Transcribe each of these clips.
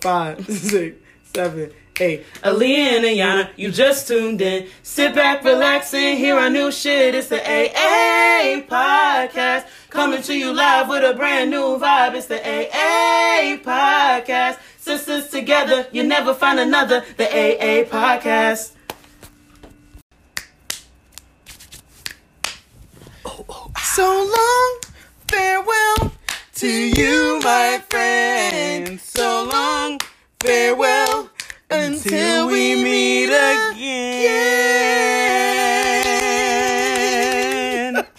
Five, six, seven, eight. Aliya and Ayana, you just tuned in. Sit back, relax, and hear our new shit. It's the AA podcast. Coming to you live with a brand new vibe. It's the AA podcast. Sisters together, you never find another. The AA podcast. So long, farewell to you, my friend. So long, farewell until we meet again.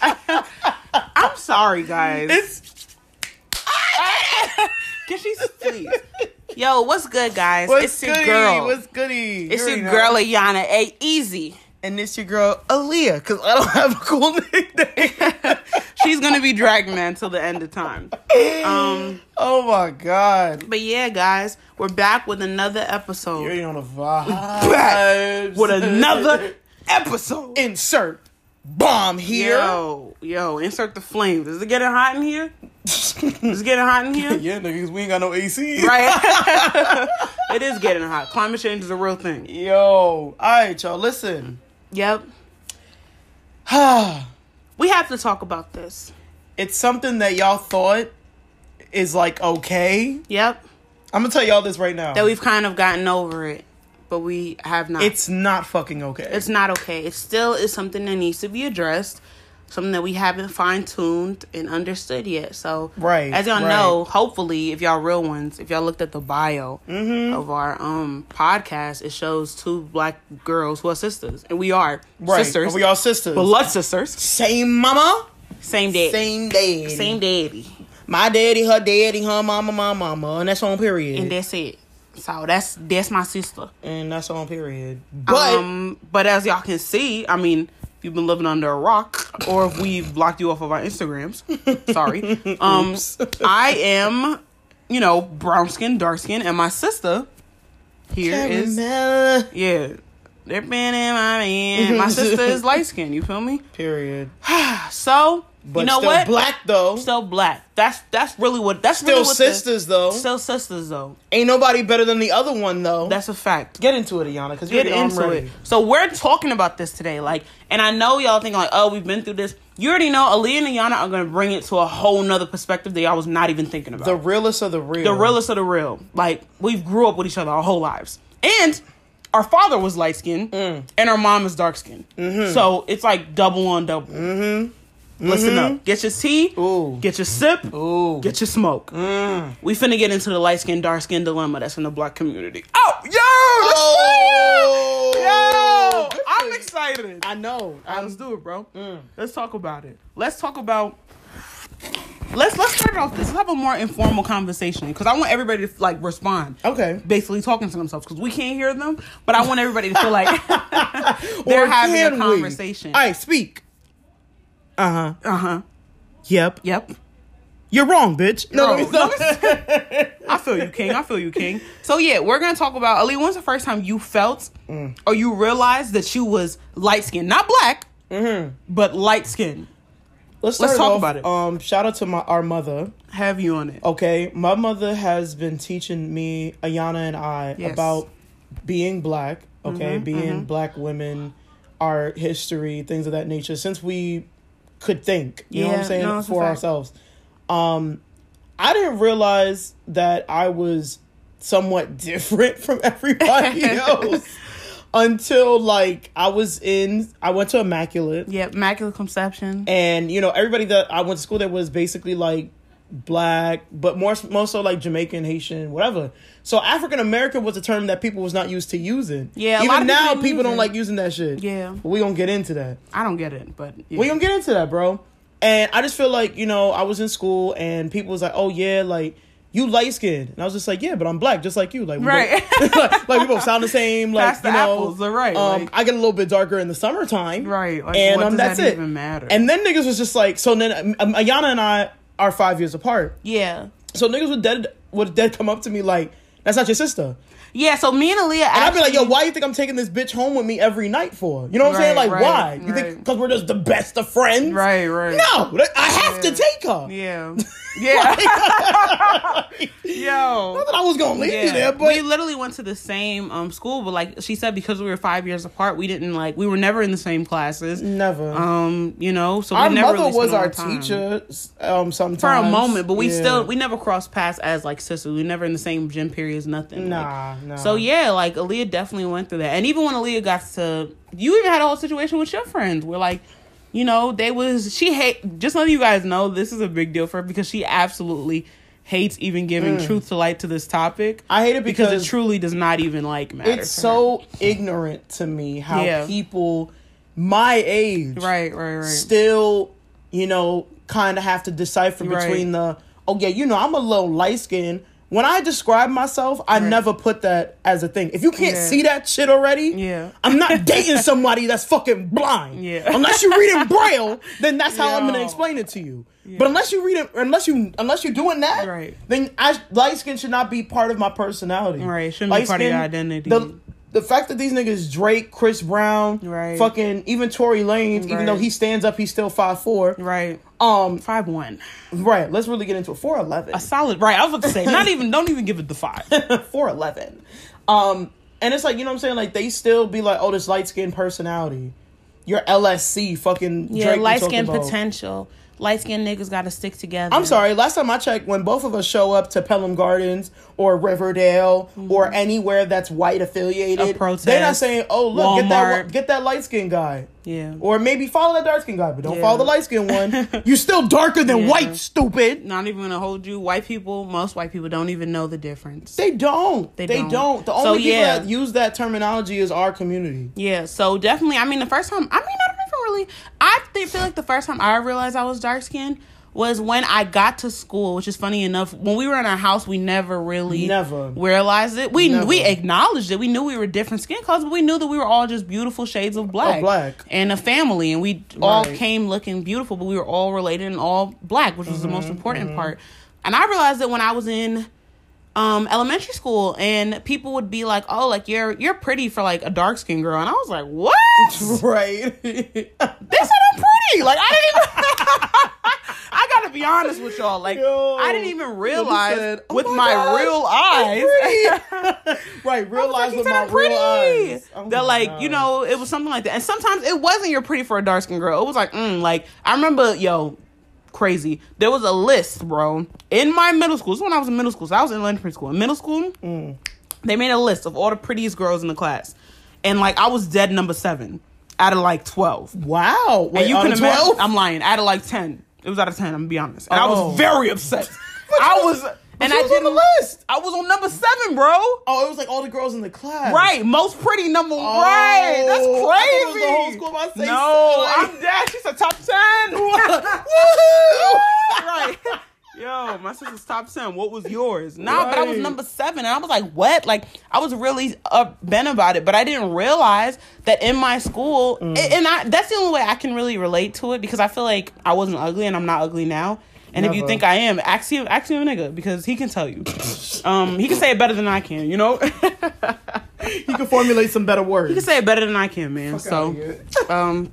I'm sorry, guys. It's Can she please? Yo, what's good, guys? what's it's your goody? girl. What's goody? it's You your girl. Ayana. A easy. And it's your girl Aliya, cause I don't have a cool nickname. She's gonna be dragging that until the end of time. Um, oh my god. but yeah, guys, we're back with another episode. You're episode. on a vibe. Back with another episode. insert bomb here. Yo, yo, insert the flames. Is it getting hot in here? Is it getting hot in here? yeah, niggas, we ain't got no AC. Right. it is getting hot. Climate change is a real thing. Yo, all right, y'all. Listen. Yep. We have to talk about this. it's something that y'all thought is like okay. Yep. I'm gonna tell y'all this right now. That we've kind of gotten over it, but we have not. it's not fucking okay. it's not okay. It still is something that needs to be addressed. Something that we haven't fine tuned and understood yet. So, Right, as y'all right. know, hopefully, if y'all real ones, if y'all looked at the bio Mm-hmm. of our um podcast, it shows two black girls who are sisters, and we are right. sisters, We all sisters. blood sisters, Same mama, same daddy, same daddy. same daddy, My daddy, her daddy, her mama, my mama, and that's on period. and that's it. So that's that's my sister. and that's on period. But um, but as y'all can see, I mean, you've been living under a rock, or if we've blocked you off of our Instagrams, sorry. Um, I am, you know, brown skin, dark skin, and my sister here is Caramel. yeah. They're been in my man. My sister is light skin. You feel me? period. So But you know still what? black though. Still black. That's that's really what. That's Still really what the- sisters though. still sisters though. Ain't nobody better than the other one though. That's a fact. Get into it, Ayana, because get into it. So we're talking about this today, like, and I know y'all thinking like, oh, we've been through this. You already know Aliya and Ayana are gonna bring it to a whole nother perspective that y'all was not even thinking about. The The, realest of the real. The realest of the real. Like we've grew up with each other our whole lives, and our father was light skinned Mm. and our mom is dark skinned. Mm-hmm. So it's like double on double. Listen up. Get your tea. Ooh. Get your sip. Ooh. Get your smoke. Mm. We finna get into the light skin, dark skin dilemma that's in the black community. Oh, yo! Oh. Yo, I'm excited. I know. Alright, let's do it, bro. Mm. Let's talk about it. Let's talk about. Let's let's start off this. Let's have a more informal conversation because I want everybody to like respond. Okay. Basically talking to themselves because we can't hear them, but I want everybody to feel like they're having a conversation. All right, speak. Uh huh. Uh huh. Yep. Yep. You're wrong, bitch. No, No, no, I feel you, King. I feel you, King. So yeah, we're gonna talk about Ali. When's the first time you felt Mm. or you realized that you was light skinned, not black, Mm-hmm. but light skinned? Let's, Let's talk off, about it. Um, shout out to my our mother. Have you on it? Okay, my mother has been teaching me, Ayana and I, Yes. about being black. Okay, Mhm, being mhm. black women, our history, things of that nature. Since we could think, you know what I'm saying, no, for ourselves. Um, I didn't realize that I was somewhat different from everybody else until like I was in. I went to Immaculate Yeah, immaculate conception. and you know everybody that I went to school that was basically like black, but more more so like Jamaican, Haitian, whatever. So African American was a term that people was not used to using. Yeah, even of people now people don't like using that shit. Yeah. but we gonna get into that. I don't get it, but yeah. We gonna get into that, bro. And I just feel like you know I was in school and people was like, oh yeah, like. You light skinned, and I was just like, yeah, but I'm black, just like you. Like, we Right. both, like, like, we both sound the same. Like, Pass the you know, apples, they're right, Um, like- I get a little bit darker in the summertime, right. Like, and um, that's that it. And then niggas was just like, so then um, Ayana and I are five years apart. yeah, So niggas would dead would dead come up to me like, That's not your sister. Yeah, so me and Aliya And I'd be like, yo, why you think I'm taking this bitch home with me every night for? You know what I'm saying? Like, right, why? You think because we're just the best of friends? Right, right. No, I have to take her. Yeah. Yeah. Yo. Not that I was gonna leave you Yeah. there, but we literally went to the same um school, but like she said, because we were five years apart, we didn't like we were never in the same classes. never. Um, you know, so we our never mother really was spent a lot our time. teacher. Um, sometimes for a moment, but we Yeah. still we never crossed paths as like sisters. We never in the same gym periods, nothing. like- Nah. So yeah, like Aliya definitely went through that, and even when Aliya got to, you even had a whole situation with your friends where like, you know, they was she hate. Just letting you guys know, this is a big deal for her because she absolutely hates even giving truth to light to this topic. Mm. I hate it because, because it truly does not even like matter. it's so ignorant to me how Yeah. people my age right, right, right. still, you know, kind of have to decipher Right. between the oh yeah, you know, I'm a little light skinned. When I describe myself, I never put that as a thing. If you can't Yeah. see that shit already, Yeah. I'm not dating somebody that's fucking blind. Yeah. Unless you're reading braille, then that's how I'm gonna explain it to you. But unless you read it, unless you unless you're doing that, Right. then I, light skin should not be part of my personality. Right, shouldn't be part of your identity. The, the fact that these niggas Drake, Chris Brown, Right. fucking even Tory Lanez, even though he stands up, he's still five four. right, Um, five one, right. Let's really get into it. Four eleven. a solid. Right, I was about to say, not even. Don't even give it the five. 411. Um, and it's like, you know what I'm saying? Like, they still be like, oh, this light skinned personality. Your LSC fucking Yeah, light skin potential. Light skinned niggas got to stick together. I'm sorry, last time I checked, when both of us show up to Pelham Gardens or Riverdale or anywhere that's white affiliated, Mm-hmm. They're not saying, oh, look, get that, get that light skinned guy. Yeah. Or maybe follow that dark skinned guy, but don't Yeah. follow the light skinned one. You're still darker than Yeah. white, stupid. Not even gonna hold you. White people, most white people don't even know the difference. They don't. They, They don't. don't. The So, only people yeah. that use that terminology is our community. Yeah, so definitely. I mean, the first time. I mean, I really. I feel like the first time I realized I was dark skinned was when I got to school, which is funny enough. When we were in our house, we never really Never. realized it. We Never. we acknowledged it. We knew we were different skin colors, but we knew that we were all just beautiful shades of black, Of black. and a family, and we all came looking beautiful, but we were all related and all black, which was the Mm-hmm, most important part. And I realized that when I was in um elementary school and people would be like oh like you're you're pretty for like a dark skinned girl and i was like what Right. they said i'm pretty like i didn't even i gotta be honest with y'all like Yo, i didn't even realize said, "Oh with my my, God, real eyes right. Realize with my pretty. real eyes. Oh that like God. you know it was something like that and sometimes it wasn't you're pretty for a dark skinned girl it was like mm, like i remember yo crazy. There was a list bro in my middle school. This is when i was in middle school. So i was in elementary school. In middle school Mm. they made a list of all the prettiest girls in the class. And like i was dead number seven out of like 12 Wow. Wait, and you can imagine 12? i'm lying. Out of like 10 it was out of 10 i'm gonna be honest. And i Oh. was very upset. I was and i was on didn't the list. i was on number seven bro Oh, it was like all the girls in the class. Right, most pretty number. Oh, right, that's crazy. the whole school by say no, so. I'm dead. She's a top ten. Right. Yo, my sister's top ten. What was yours? Nah, but I was number seven, and I was like, what? Like, I was really up bent about it, but I didn't realize that in my school, Mm. and I that's the only way I can really relate to it because I feel like I wasn't ugly, and I'm not ugly now. And if you think I am, ask him, ask him a nigga because he can tell you. um, he can say it better than I can. You know. he can formulate some better words. He can say it better than I can, man. Fuck so, um,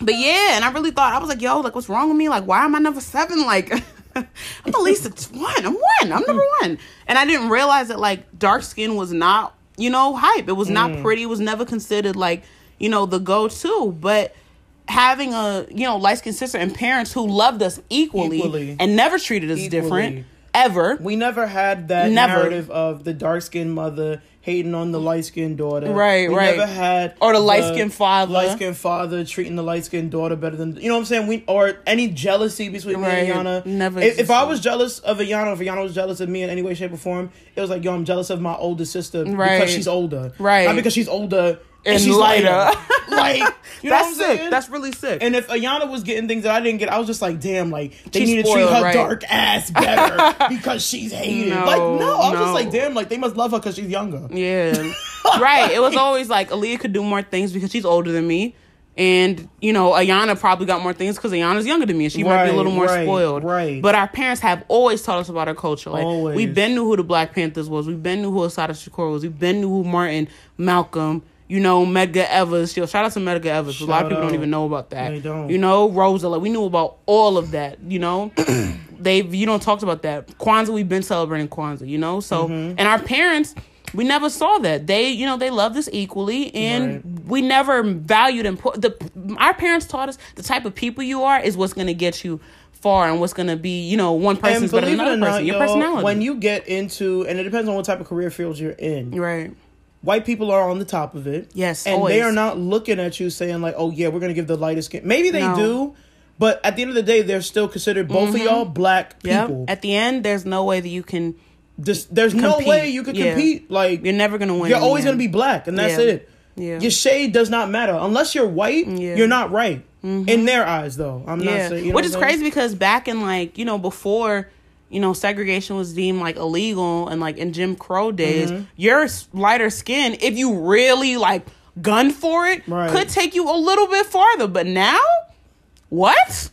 but yeah, and I really thought I was like, yo, like, what's wrong with me? Like, why am I number seven? Like, I'm the least it's one. I'm one. I'm number one. And I didn't realize that like dark skin was not, you know, hype. It was not Mm. pretty. It was never considered like, you know, the go-to. But having a you know light skinned sister and parents who loved us equally, Equally. and never treated us Equally. different ever. We never had that Never. narrative of the dark skinned mother hating on the light skinned daughter. Right, we right. never had Or the light-skinned father. Light skinned father treating the light skinned daughter better than you know what I'm saying? We or any jealousy between Right. me and Yana. Never If, if I was jealous of Ayana, if Ayana was jealous of me in any way, shape, or form, it was like, yo, I'm jealous of my older sister Right. because she's older. Right. Not because she's older and, And she's lighter. lighter. like, you know That's what I'm sick. saying? That's really sick. And if Ayana was getting things that I didn't get, I was just like, damn, like they She's need to treat spoiled, her right? dark ass better because she's hated. No, like, no, I was just like, damn, like they must love her because she's younger. Yeah. right. It was always like Aliya could do more things because she's older than me. And you know, Ayana probably got more things because Ayana's younger than me, and she might be a little more right, spoiled. right. But our parents have always taught us about our culture. Like Always. we've been knew who the Black Panthers was. We've been knew who Assata Shakur was. We've been knew who Martin, Malcolm. You know, Medgar Evers. Yo, shout out to Medgar Evers. a lot of Shout people don't even know about that. They don't. You know, Rosa. Like we knew about all of that. You know, they've you don't talked about that. Kwanzaa, we've been celebrating Kwanzaa. You know, so Mm-hmm. and our parents. We never saw that. They, you know, they loved us equally, and Right. we never valued and put the. Our parents taught us the type of people you are is what's going to get you far, and what's going to be, you know, one person's and better than another or not, person. Your yo, personality. when you get into, and it depends on what type of career field you're in. right. White people are on the top of it. Yes, and always. they are not looking at you saying like, "Oh yeah, we're gonna give the lightest skin." Maybe they No. do, but at the end of the day, they're still considered both of y'all black Yep. people. At the end, there's no way that you can. Just, there's no way you could Yeah. compete. Like You're never gonna win. you're always gonna be black, and that's Yeah. it. Yeah. Your shade does not matter unless you're white. Yeah. Mm-hmm. You're not right in their eyes, though. I'm not saying, you know which is crazy because back in like you know before you know segregation was deemed like illegal and like in Jim Crow days, Mm-hmm. your lighter skin, if you really like gun for it, Right. could take you a little bit farther. But now, what?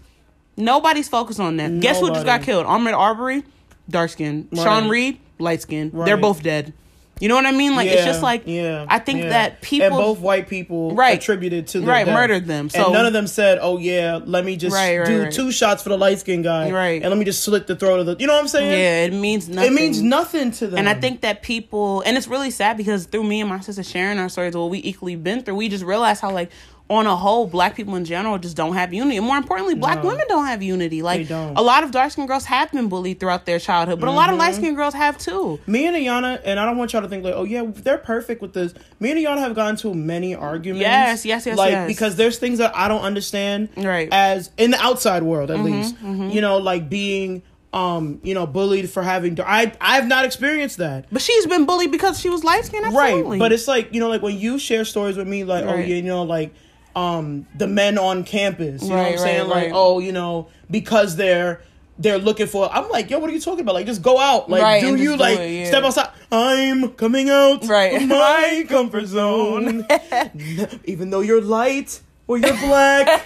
Nobody's focused on that. Guess who just got Nobody. killed? Ahmaud Arbery, dark skin. Sean Reed, light skin. They're both dead. You know what I mean? Like it's just like yeah, I think yeah. that people and both white people Right. attributed to Right, death. murdered them. So- and none of them said, "Oh yeah, let me just Right, right, do right. two shots for the light skinned guy, Right. and let me just slit the throat of the." You know what I'm saying? yeah, it means nothing. it means nothing to them. And I think that people, and it's really sad because through me and my sister sharing our stories, what we equally been through, we just realized how, like, on a whole, black people in general just don't have unity. And more importantly, black No. women don't have unity. Like, They don't. a lot of dark skinned girls have been bullied throughout their childhood, but a lot of light skinned girls have too. me and Ayana, and I don't want y'all to think like, "Oh yeah, they're perfect with this." Me and Ayana have gotten to many arguments. Yes, yes, yes, Like yes. because there's things that I don't understand. Right. Mm-hmm, As in the outside world, at least, you know, like being. Um, you know, bullied for having. I I've not experienced that. But she's been bullied because she was light skinned. Right. But it's like, you know, like when you share stories with me, like, oh, yeah, you know, like, um, the men on campus, you know what I'm saying? right, Like, oh, you know, because they're they're looking for I'm like, yo, what are you talking about? Like just go out. Like Right, do you do like it, yeah. step outside? I'm coming out Right. of my comfort zone. Even though you're light or you're black,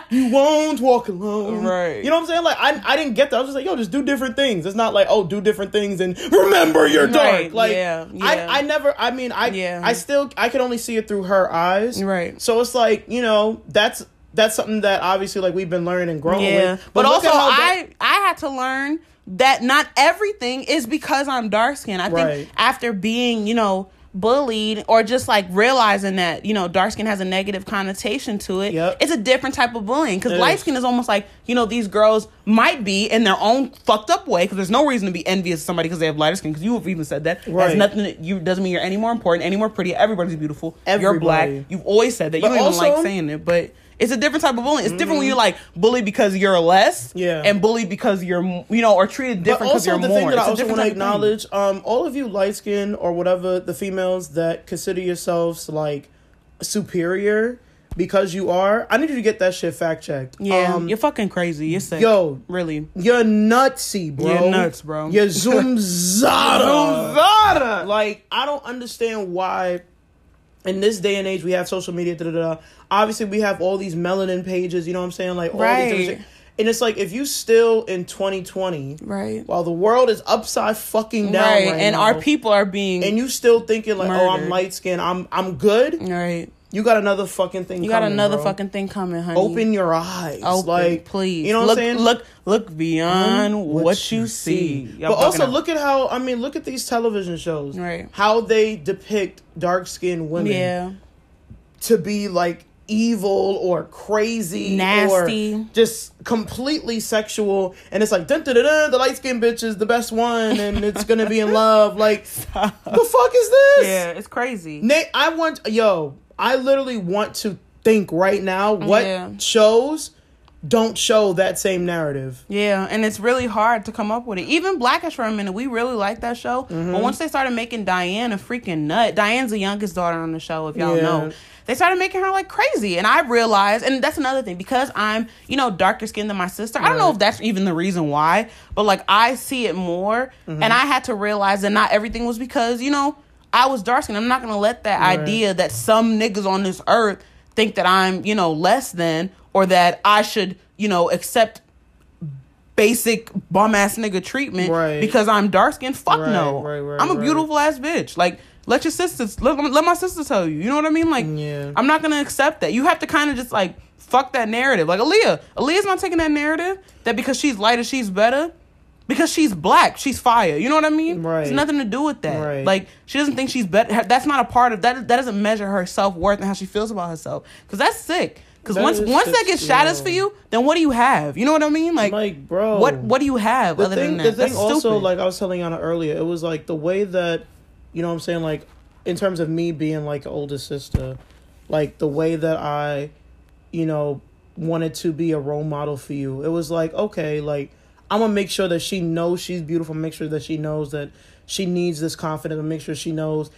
you won't walk alone. Right. You know what I'm saying? Like I I didn't get that. I was just like, yo, just do different things. It's not like, oh, do different things and remember you're dark. Right, Like yeah, yeah. I I never I mean I Yeah. I still I can only see it through her eyes. Right. So it's like, you know, that's that's something that obviously like we've been learning and growing Yeah, with. but, look also that- I I had to learn that not everything is because I'm dark skinned. I think after being you know bullied or just like realizing that you know dark skin has a negative connotation to it Yep. it's a different type of bullying. Because light is. skin is almost like you know these girls might be in their own fucked up way because there's no reason to be envious of somebody because they have lighter skin. Because you have even said that. Right. nothing that you doesn't mean you're any more important any more pretty. Everybody's beautiful. You're black. You've always said that. You don't even like saying it but it's a different type of bullying. It's different when you're like bullied because you're less, Yeah. and bullied because you're, you know, or treated different because you're the more. thing that It's I also want to type of thing. acknowledge, um, all of you light skin or whatever the females that consider yourselves like superior because you are, I need you to get that shit fact checked. Yeah, Um, you're fucking crazy. You're sick. yo, really. You're nutsy, bro. You're nuts, bro. You're zoomzada. Zoomzada. Like, I don't understand why in this day and age we have social media, da da da. Obviously, we have all these melanin pages, you know what I'm saying? Like, all Right. these different. And it's like, if you still in 2020, Right. while the world is upside fucking down Right, right, and now, our people are being. and you still thinking like, oh, I'm light skinned, I'm I'm good. right. You got another fucking thing. Coming. You got another bro. fucking thing coming, honey. Open your eyes, Open, like please. You know what look, I'm saying? Look, look beyond on what, you see. Y'all But also up. look at how I mean, look at these television shows. Right. How they depict dark skinned women Yeah. to be like evil or crazy Nasty. or just completely sexual and it's like dun, dun, dun, dun, the light skinned bitch is the best one and it's gonna be in love like the fuck is this Yeah, it's crazy. Nate, I want yo, I literally want to think right now what Yeah. shows don't show that same narrative. Yeah, and it's really hard to come up with it. Even Blackish for a minute, we really liked that show. Mm-hmm. But once they started making Diane a freaking nut, Diane's the youngest daughter on the show, if y'all Yeah. know. They started making her like crazy. And I realized, and that's another thing, because I'm, you know, darker skinned than my sister, I don't know if that's even the reason why, but like I see it more. Mm-hmm. And I had to realize that not everything was because, you know, I was dark skinned. I'm not to let that Right. idea that some niggas on this earth think that I'm, you know, less than or that I should, you know, accept basic bum ass nigga treatment Right. because I'm dark skinned. Fuck Right, no. I'm a beautiful ass bitch. Like, let your sisters, let, let my sister tell you. You know what I mean? Like, Yeah. I'm not gonna accept that. You have to kind of just like fuck that narrative. Like Aliya, Aliya's not taking that narrative that because she's lighter, she's better. Because she's black, she's fire. You know what I mean? Right. It's nothing to do with that. Right. Like she doesn't think she's better. That's not a part of that. That doesn't measure her self worth and how she feels about herself. Because that's sick. Because once once that gets shatters yeah. for you, then what do you have? You know what I mean? Like, Like, bro. what what do you have the other thing, than that? the thing That's also, stupid. like I was telling Anna earlier, it was like the way that, you know what I'm saying, like, in terms of me being like an older sister, like the way that I, you know, wanted to be a role model for you. It was like, okay, like, I'm gonna make sure that she knows she's beautiful, make sure that she knows that she needs this confidence, and make sure she knows,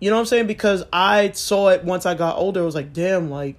you know what I'm saying? Because I saw it once I got older, it was like, damn, like,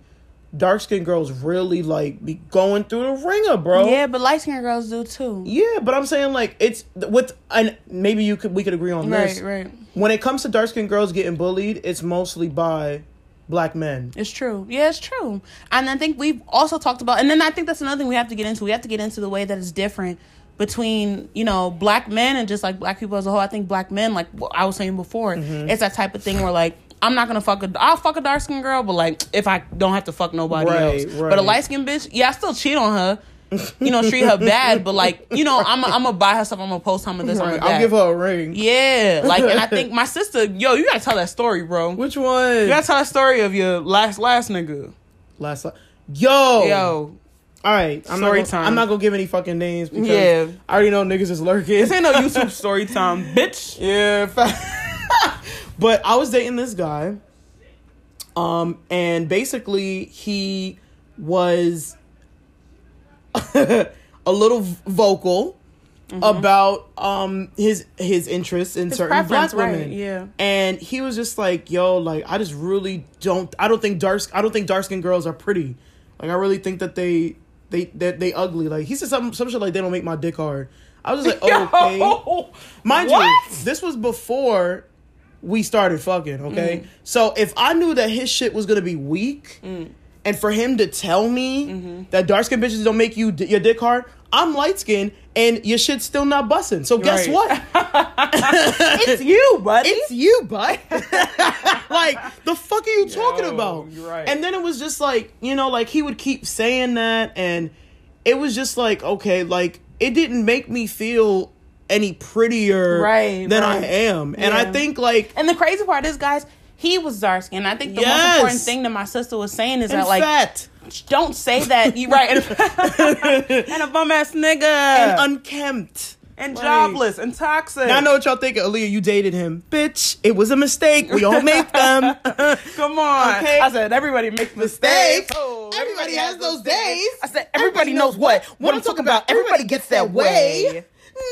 dark skinned girls really like be going through the ringer, bro. yeah, but light skinned girls do too. Yeah, but I'm saying like it's with and maybe you could we could agree on this. Right, right. When it comes to dark skinned girls getting bullied, it's mostly by black men. It's true. Yeah, it's true. And I think we've also talked about, and then I think that's another thing we have to get into. We have to get into the way that it's different between, you know, black men and just like black people as a whole. I think black men, like I was saying before, Mm-hmm. it's that type of thing where like, I'm not gonna fuck a, I'll fuck a dark skinned girl, but like, if I don't have to fuck nobody Right, else. right. But a light skinned bitch, yeah, I still cheat on her. You know, treat her bad, but like, you know, I'm I'm gonna buy her stuff. I'm gonna post some of this. Right, I'll give her a ring. Yeah, like, and I think my sister, yo, you gotta tell that story, bro. Which one? You gotta tell that story of your last last nigga. Last Yo. Yo, All right. I'm Story not gonna, time. I'm not gonna give any fucking names because Yeah. I already know niggas is lurking. this ain't no YouTube story time, bitch. Yeah, fa- but I was dating this guy, um, and basically he was a little vocal about um his his interests in certain black preference, right, women. yeah. and he was just like, "Yo, like I just really don't. I don't think dark. I don't think dark skinned girls are pretty. Like I really think that they." They, that they ugly like he said some some shit like they don't make my dick hard. I was just like okay. Yo, Mind what? you, this was before we started fucking, okay? Mm. So if I knew that his shit was gonna be weak, mm. and for him to tell me mm-hmm. that dark skinned bitches don't make you your dick hard, I'm light skinned and your shit's still not busting. So guess Right. what? it's you, buddy. it's you, bud. like the fuck are you talking Yo, about? you're right. And then it was just like you know, like he would keep saying that, and it was just like okay, like it didn't make me feel any prettier Right, than I am, and I think like and the crazy part is, guys, he was dark skinned. I think the most important thing that my sister was saying is and that, like, fat don't say that. You right, and, and a bum ass nigga, and and. Like- jobless, and toxic. Now I know what y'all think. Aliya, you dated him, bitch. It was a mistake. We all make them. Come on. Okay. I said everybody makes Mistakes. mistakes. Oh, Everybody has those days. I said everybody, knows what. What I'm talking about. Everybody gets that way.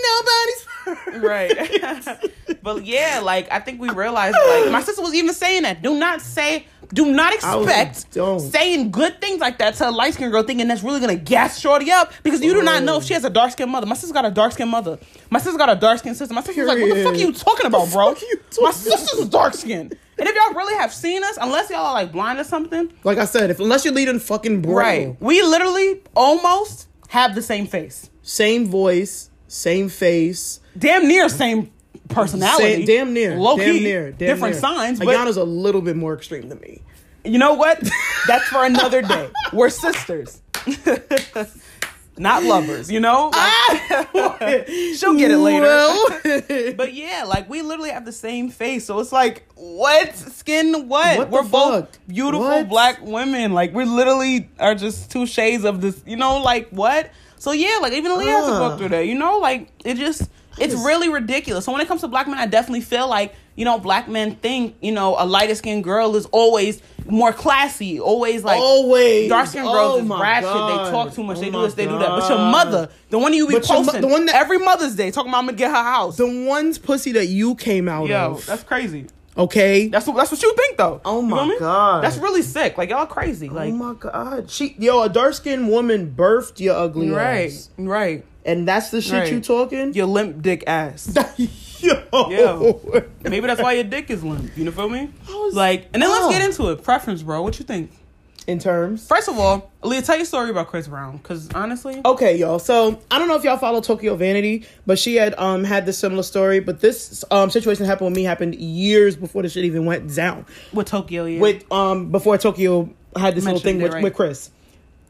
Nobody's Right. but yeah, like I think we realized like my sister was even saying that. Do not say do not I was like, expect saying good things like that to a light skinned girl thinking that's really gonna gas Shorty up because you do not know if she has a dark skinned mother. My sister's got a dark skinned mother. My sister's got a dark skinned sister. My sister's like, what the fuck are you talking about, bro? you My talking sister's dark skinned. And if y'all really have seen us, unless y'all are like blind or something, Like I said, if unless you're leading fucking bro, right? We literally almost have the same face, same voice, same face, damn near same personality, same, damn near, low damn key, near, damn different near. signs. But Ayana's a little bit more extreme than me. you know what? That's for another day. We're sisters, not lovers. You know, Like, she'll get it later. But yeah, like we literally have the same face, so it's like, what skin? What? What we're both fuck? beautiful What? black women. Like we literally are just two shades of this. You know, like what? So yeah, like even Aliya has to Uh. go through that. You know, like it just. It's really ridiculous. So when it comes to black men, I definitely feel like you know black men think you know a lighter skinned girl is always more classy, always like always dark skinned girls Oh is ratchet. God. They talk too much. Oh they do this. They do that. But your mother, the one you be But your mo- posting, the one that- every Mother's Day talking about I'm gonna get her house. the one's pussy that you came out Yo, of. that's crazy. okay. That's what that's what you think though. Oh You my feel me? God. that's really sick. Like y'all crazy. Oh like oh my god, she yo a dark skinned woman birthed your ugly right, ass, right. And that's the shit Right. you talking. Your limp dick ass. yo, Yo. Maybe that's why your dick is limp. You know feel me? was- Like, and then Oh. let's get into it. Preference, bro. What you think? in terms. First of all, Aliya, tell your story about Chris Brown, because honestly, Okay, y'all. So I don't know if y'all follow Tokyo Vanity, but she had um had this similar story. But this um situation happened with me happened years before the shit even went down. with Tokyo, yeah, With um before Tokyo had this little Mentioned thing it, with, right. with Chris.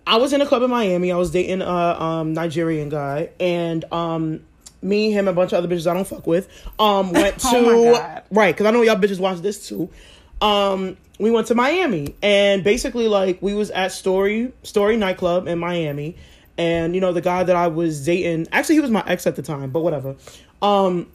I was in a club in Miami. I was dating a um Nigerian guy, and um me, him, a bunch of other bitches I don't fuck with. Um went to Oh my God. right because I know y'all bitches watch this too. Um we went to Miami and basically like we was at Story Story nightclub in Miami, and you know the guy that I was dating actually he was my ex at the time, but whatever. Um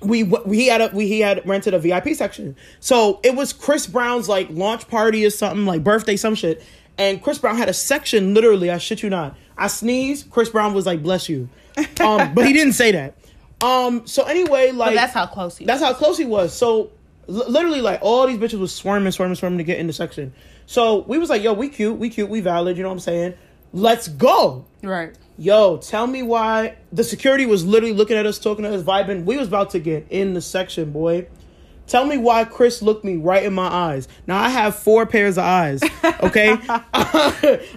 we we had a we he had rented a VIP section. So it was Chris Brown's like launch party or something like birthday some shit. And Chris Brown had a section literally, I shit you not. I sneezed, Chris Brown was like bless you. Um but he didn't say that. Um so anyway like but that's how close he. that's how close he was. So li- literally, like all these bitches was swarming, swarming, swarming to get in the section. So we was like, yo, we cute, we cute, we valid. You know what I'm saying? Let's go. right. Yo, tell me why the security was literally looking at us, talking to us, vibing. We was about to get in the section, boy. Tell me why Chris looked me right in my eyes. Now I have four pairs of eyes. Okay,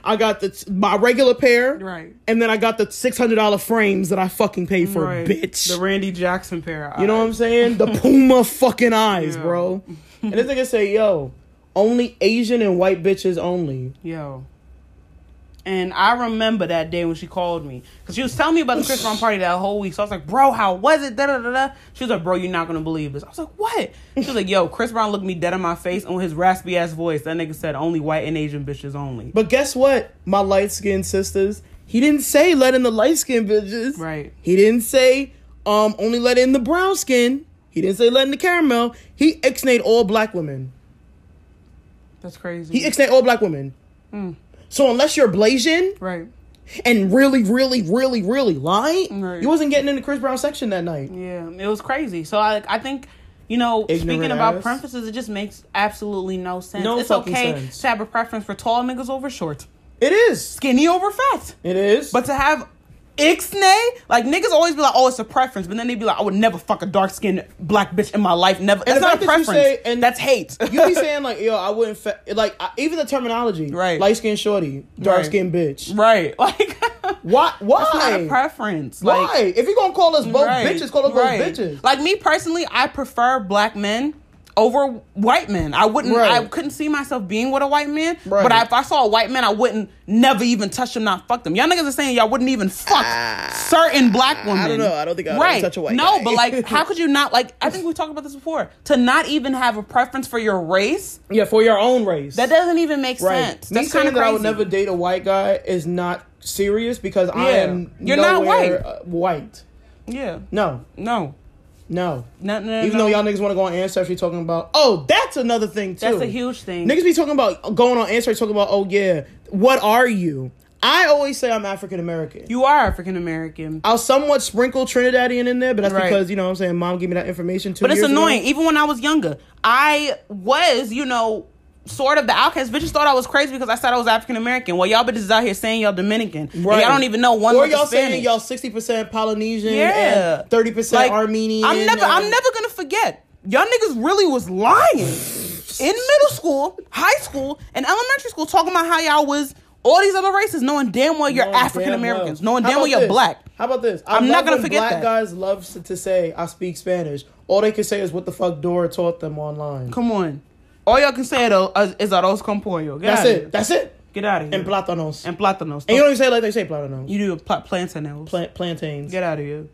I got the my regular pair, Right. and then I got the six hundred dollar frames that I fucking paid for, right. bitch. The Randy Jackson pair. Of You know what I'm saying? The Puma fucking eyes, Yeah. bro. And this nigga say, yo, only Asian and white bitches only. Yo. And I remember that day when she called me because she was telling me about the Chris Brown party that whole week. So I was like, "Bro, how was it?" Da da da da. She was like, "Bro, you're not gonna believe this." I was like, "What?" She was like, "Yo, Chris Brown looked me dead in my face with his raspy ass voice, that nigga said only white and Asian bitches only." But guess what? My light skinned sisters, he didn't say let in the light skinned bitches. Right. He didn't say um only let in the brown skin. He didn't say let in the caramel. He ixnayed all black women. That's crazy. He ixnayed all black women. So unless you're Blasian right. and really, really, really, really lying, Right. you wasn't getting in the Chris Brown section that night. Yeah, it was crazy. So I I think you know, Ignorant speaking about ass. preferences, it just makes absolutely no sense. No it's okay sense. to have a preference for tall niggas over short, It is. skinny over fat. It is. But to have ixnay, like niggas always be like, oh, it's a preference, but then they be like, I would never fuck a dark skinned black bitch in my life. Never. And That's not a preference. say- and That's hate. you be saying like, yo, I wouldn't fa- like I, even the terminology, Right. Light skin shorty, dark Right. skin bitch. right? Like, Why? Why? That's not a preference. Why? If you gonna call us both right, bitches, call us right. both bitches. Like me personally, I prefer black men over white men. I wouldn't. Right. I couldn't see myself being with a white man. Right. But I, if I saw a white man, I wouldn't never even touch them, not fuck them. Y'all niggas are saying y'all wouldn't even fuck certain black women. I don't know. I don't think I would right. touch a white No, guy. but like, how could you not like? I think we talked about this before. To not even have a preference for your race, yeah, for your own race. that doesn't even make right. sense. Me That's saying kind of that I would never date a white guy is not serious because I am You're not white. uh, white. Yeah. No, No. No. No. No. Even no. though y'all niggas want to go on Ancestry talking about, oh, that's another thing too. That's a huge thing. Niggas be talking about going on Ancestry talking about, oh yeah, what are you? I always say I'm African American. You are African American. I'll somewhat sprinkle Trinidadian in there, but that's Right. because you know what I'm saying mom gave me that information too. But it's annoying. Even when I was younger, I was, you know, sort of the outcast. Bitches thought I was crazy because I said I was African American. Well, y'all bitches out here saying y'all Dominican. And y'all don't even know one Or y'all saying y'all sixty percent Polynesian, Yeah. and thirty percent Like, Armenian. I'm never, I'm never gonna forget. Y'all niggas really was lying in middle school, high school, and elementary school, talking about how y'all was all these other races, knowing damn well you're African Americans, well. knowing damn well you're this? black. How about this? I I'm not gonna forget black that. guys love to say I speak Spanish. All they can say is what the fuck Dora taught them online. Come on, all y'all can say though is is arroz con pollo. Get That's it. Here. That's it. Get out of here. And plátanos. and plátanos. And you don't even say it like they say plátanos. You do pla- plantains. Plant, plantains. Get out of here.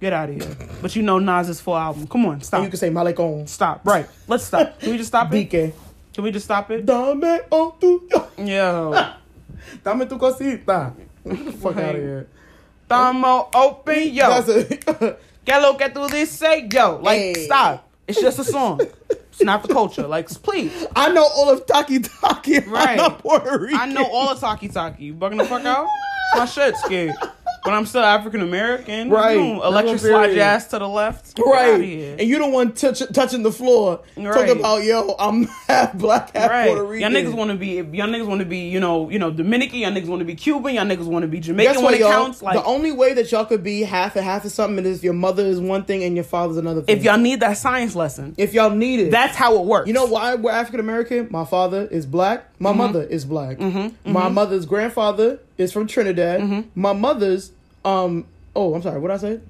Get out of here. But you know Nas's full album. Come on, stop. and you can say malecón. stop. Right. Let's stop. Can we just stop it? Bique. Can we just stop it? Dame o tuyo. Yo. Dame tu cosita. Fuck out of here. Tamo open, yo. That's it. Que lo que tú dices, yo. Like, Hey. stop. It's just a song. It's not the culture. Like, please. I know all of Taki Taki. Right. I'm not Puerto Rican. I know all the Taki Taki. You bugging the fuck out? It's my shit, scared. But I'm still African American. Right. You Electric slide your ass to the left. Right. And you the one touch, touching the floor. Right. Talking about, yo, I'm half black, half Right. Puerto Y'all niggas want to be, y'all niggas want to be, you know, you know, Dominican. Y'all niggas want to be Cuban. Y'all niggas want to be Jamaican Guess when what, it counts. Like, the only way that y'all could be half and half of something is if your mother is one thing and your father's another thing. if y'all need that science lesson, if y'all need it. that's how it works. you know why we're African American? My father is black. My Mm-hmm. mother is black. My mother's grandfather is from Trinidad. Mm-hmm. My mother's um oh I'm sorry what did I say.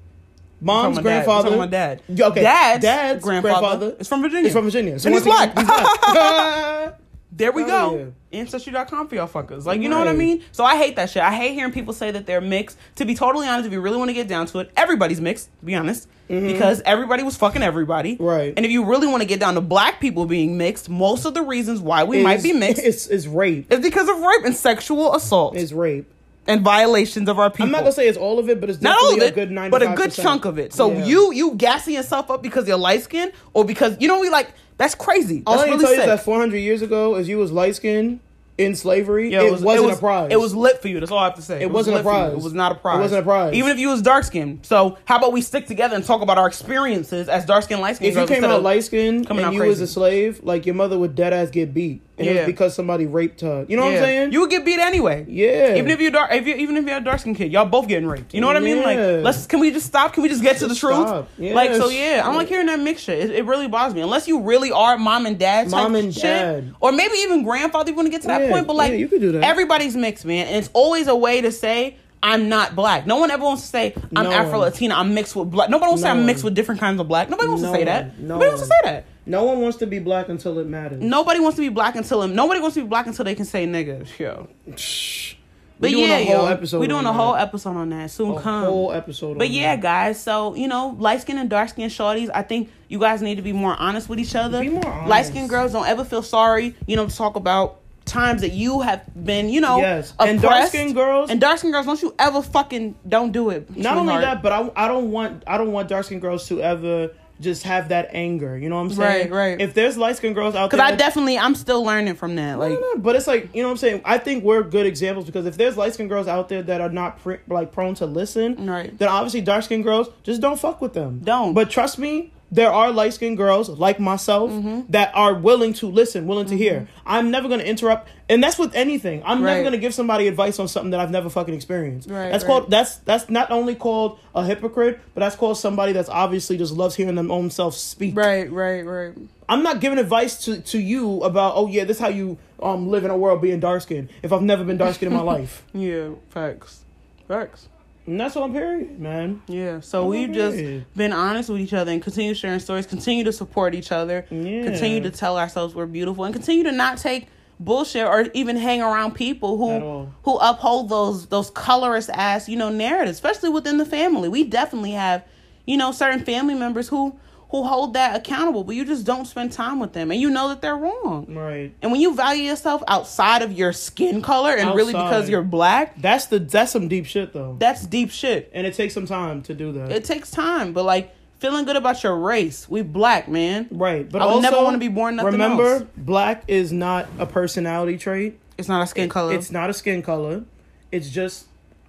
Mom's dad. grandfather. Talking about dad. Yeah, okay. Dad's, Dad's grandfather, grandfather is from Virginia. is from Virginia. So and he's once black. again, he's black. There we go. Ancestry.com for y'all fuckers. Like, you know what I Right. mean? So I hate that shit. I hate hearing people say that they're mixed. To be totally honest, if you really want to get down to it, everybody's mixed, to be honest. Because everybody was fucking everybody. Mm-hmm. Right. And if you really want to get down to black people being mixed, most of the reasons why we might be mixed It's, it's rape. is because of rape and sexual assault It's rape. And violations of our people. I'm not gonna say it's all of it, but it's not definitely all of a it, good 95 but a good chunk of it. So Yeah. you you gassing yourself up because you're light skinned or because you know we like that's crazy. All That's I can really tell you is that 400 years ago, as you was light skinned in slavery, Yeah, it, was, not was, a prize. It was lit for you. That's all I have to say. It, wasn't a lit for you. prize. It was not a prize. It wasn't a prize. Even if you was dark skinned. So how about we stick together and talk about our experiences as dark skinned, light skinned If you came out light skinned coming and out you crazy. was a slave, like your mother would dead ass get beat, and it Yeah. was because somebody raped her. You know what I'm saying? You would get beat anyway. Yeah. Even if you're dark, if you even if you're a dark skinned kid, y'all both getting raped. You know what I mean? Like, let's can we just stop? Can we just get to the Just truth? stop. Like, so yeah, I don't like hearing that mixture. It, it really bothers me. Unless you really are mom and dad type Mom and shit, dad. or maybe even grandfather. You want to get to that Yeah, point, but like, yeah, you could do that. Everybody's mixed, man, and it's always a way to say. I'm not black. No one ever wants to say I'm No Afro Latina. I'm mixed with black. Nobody wants to say I'm mixed with different kinds of black. Nobody wants No to say that. No Nobody wants to say that. No one wants to be black until it matters. Nobody wants to be black until nobody wants to be black until they can say nigga. Yo. Shh. But We doing yeah, a whole yo, episode we doing a whole episode on that soon. A come whole episode. But yeah, that. guys. So you know, light skin and dark skin shorties. I think you guys need to be more honest with each other. Be more honest. Light skin girls don't ever feel sorry. You know, to talk about times that you have been, you know, Yes. oppressed. And dark skin girls- and dark skin girls. Don't you ever fucking don't do it. Not only sweetheart. that, but I, I don't want I don't want dark skin girls to ever just have that anger. You know what I'm saying? Right, right. If there's light skinned girls out there, because I definitely I'm still learning from that. Like, No, no, but it's like you know what I'm saying. I think we're good examples because if there's light skinned girls out there that are not pr- like prone to listen, Right. then obviously dark skinned girls just don't fuck with them. Don't. But trust me, there are light skinned girls like myself Mm-hmm. that are willing to listen, willing to hear. I'm never gonna interrupt, and that's with anything. I'm never gonna give somebody advice on something that I've never fucking experienced. Right, that's right. called that's that's not only called a hypocrite, but that's called somebody that's obviously just loves hearing them own self speak. right, right, right. I'm not giving advice to, to you about oh yeah this is how you um live in a world being dark skinned if I've never been dark skinned in my life Yeah, facts, facts. And that's all period man Yeah, so we've just been honest with each other and continue sharing stories, continue to support each other, Yeah. continue to tell ourselves we're beautiful, and continue to not take bullshit or even hang around people who who uphold those those colorist ass you know narratives, especially within the family. We definitely have you know certain family members who who hold that accountable, but you just don't spend time with them, and you know that they're wrong. right And when you value yourself outside of your skin color and really because you're black, that's the that's some deep shit though that's deep shit. and it takes some time to do that It takes time, but like feeling good about your race. We black, man. right but I would also never wanna be born nothing remember else. black is not a personality trait It's not a skin color. it's not a skin color it's just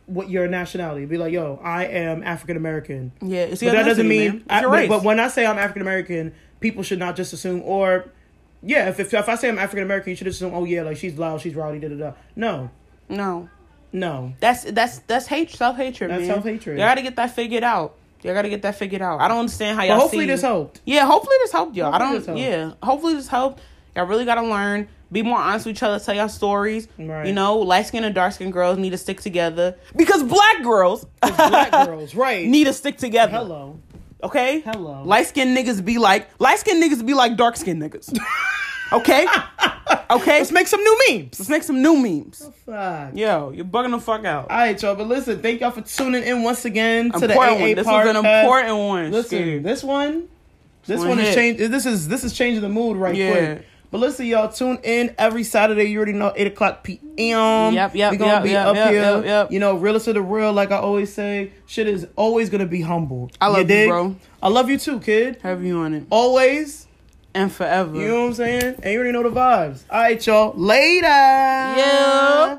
what your nationality be like yo I am African American yeah, it's but that doesn't mean I- but, but when I say I'm African American, people should not just assume or yeah, if if, if I say I'm African American, you should assume oh yeah, like she's loud, she's rowdy, da da da. No, no, no. that's that's that's hate, self hatred, That's man. self-hatred. You gotta get that figured out. Y'all gotta get that figured out. I don't understand how y'all. But hopefully see- this helped. Yeah, hopefully this helped y'all. I don't. Yeah, hopefully this helped. Y'all really gotta learn. Be more honest with each other. Tell y'all stories. Right. You know, light skin and dark skin girls need to stick together because black girls Black girls, right? need to stick together. Hello. Okay? Hello. Light skinned niggas be like light skinned niggas be like dark skinned niggas. Okay? okay? Let's make some new memes. Let's make some new memes. Fuck. Yo, you're bugging the fuck out. All right, y'all. But listen, thank y'all for tuning in once again to the AA one. This was an important one. Listen, Scared. this one, this one one is change. This is this is changing the mood right Yeah. quick. But listen, y'all, tune in every Saturday. You already know, eight o'clock p.m. Yep, yep, We're gonna yep, be yep, up yep, here. yep, yep. You know, realest to the real, like I always say. Shit is always gonna be humble. I love you, dig? bro. I love you too, kid. Have you on it. Always. And forever. You know what I'm saying? And you already know the vibes. All right, y'all. Later. Yeah.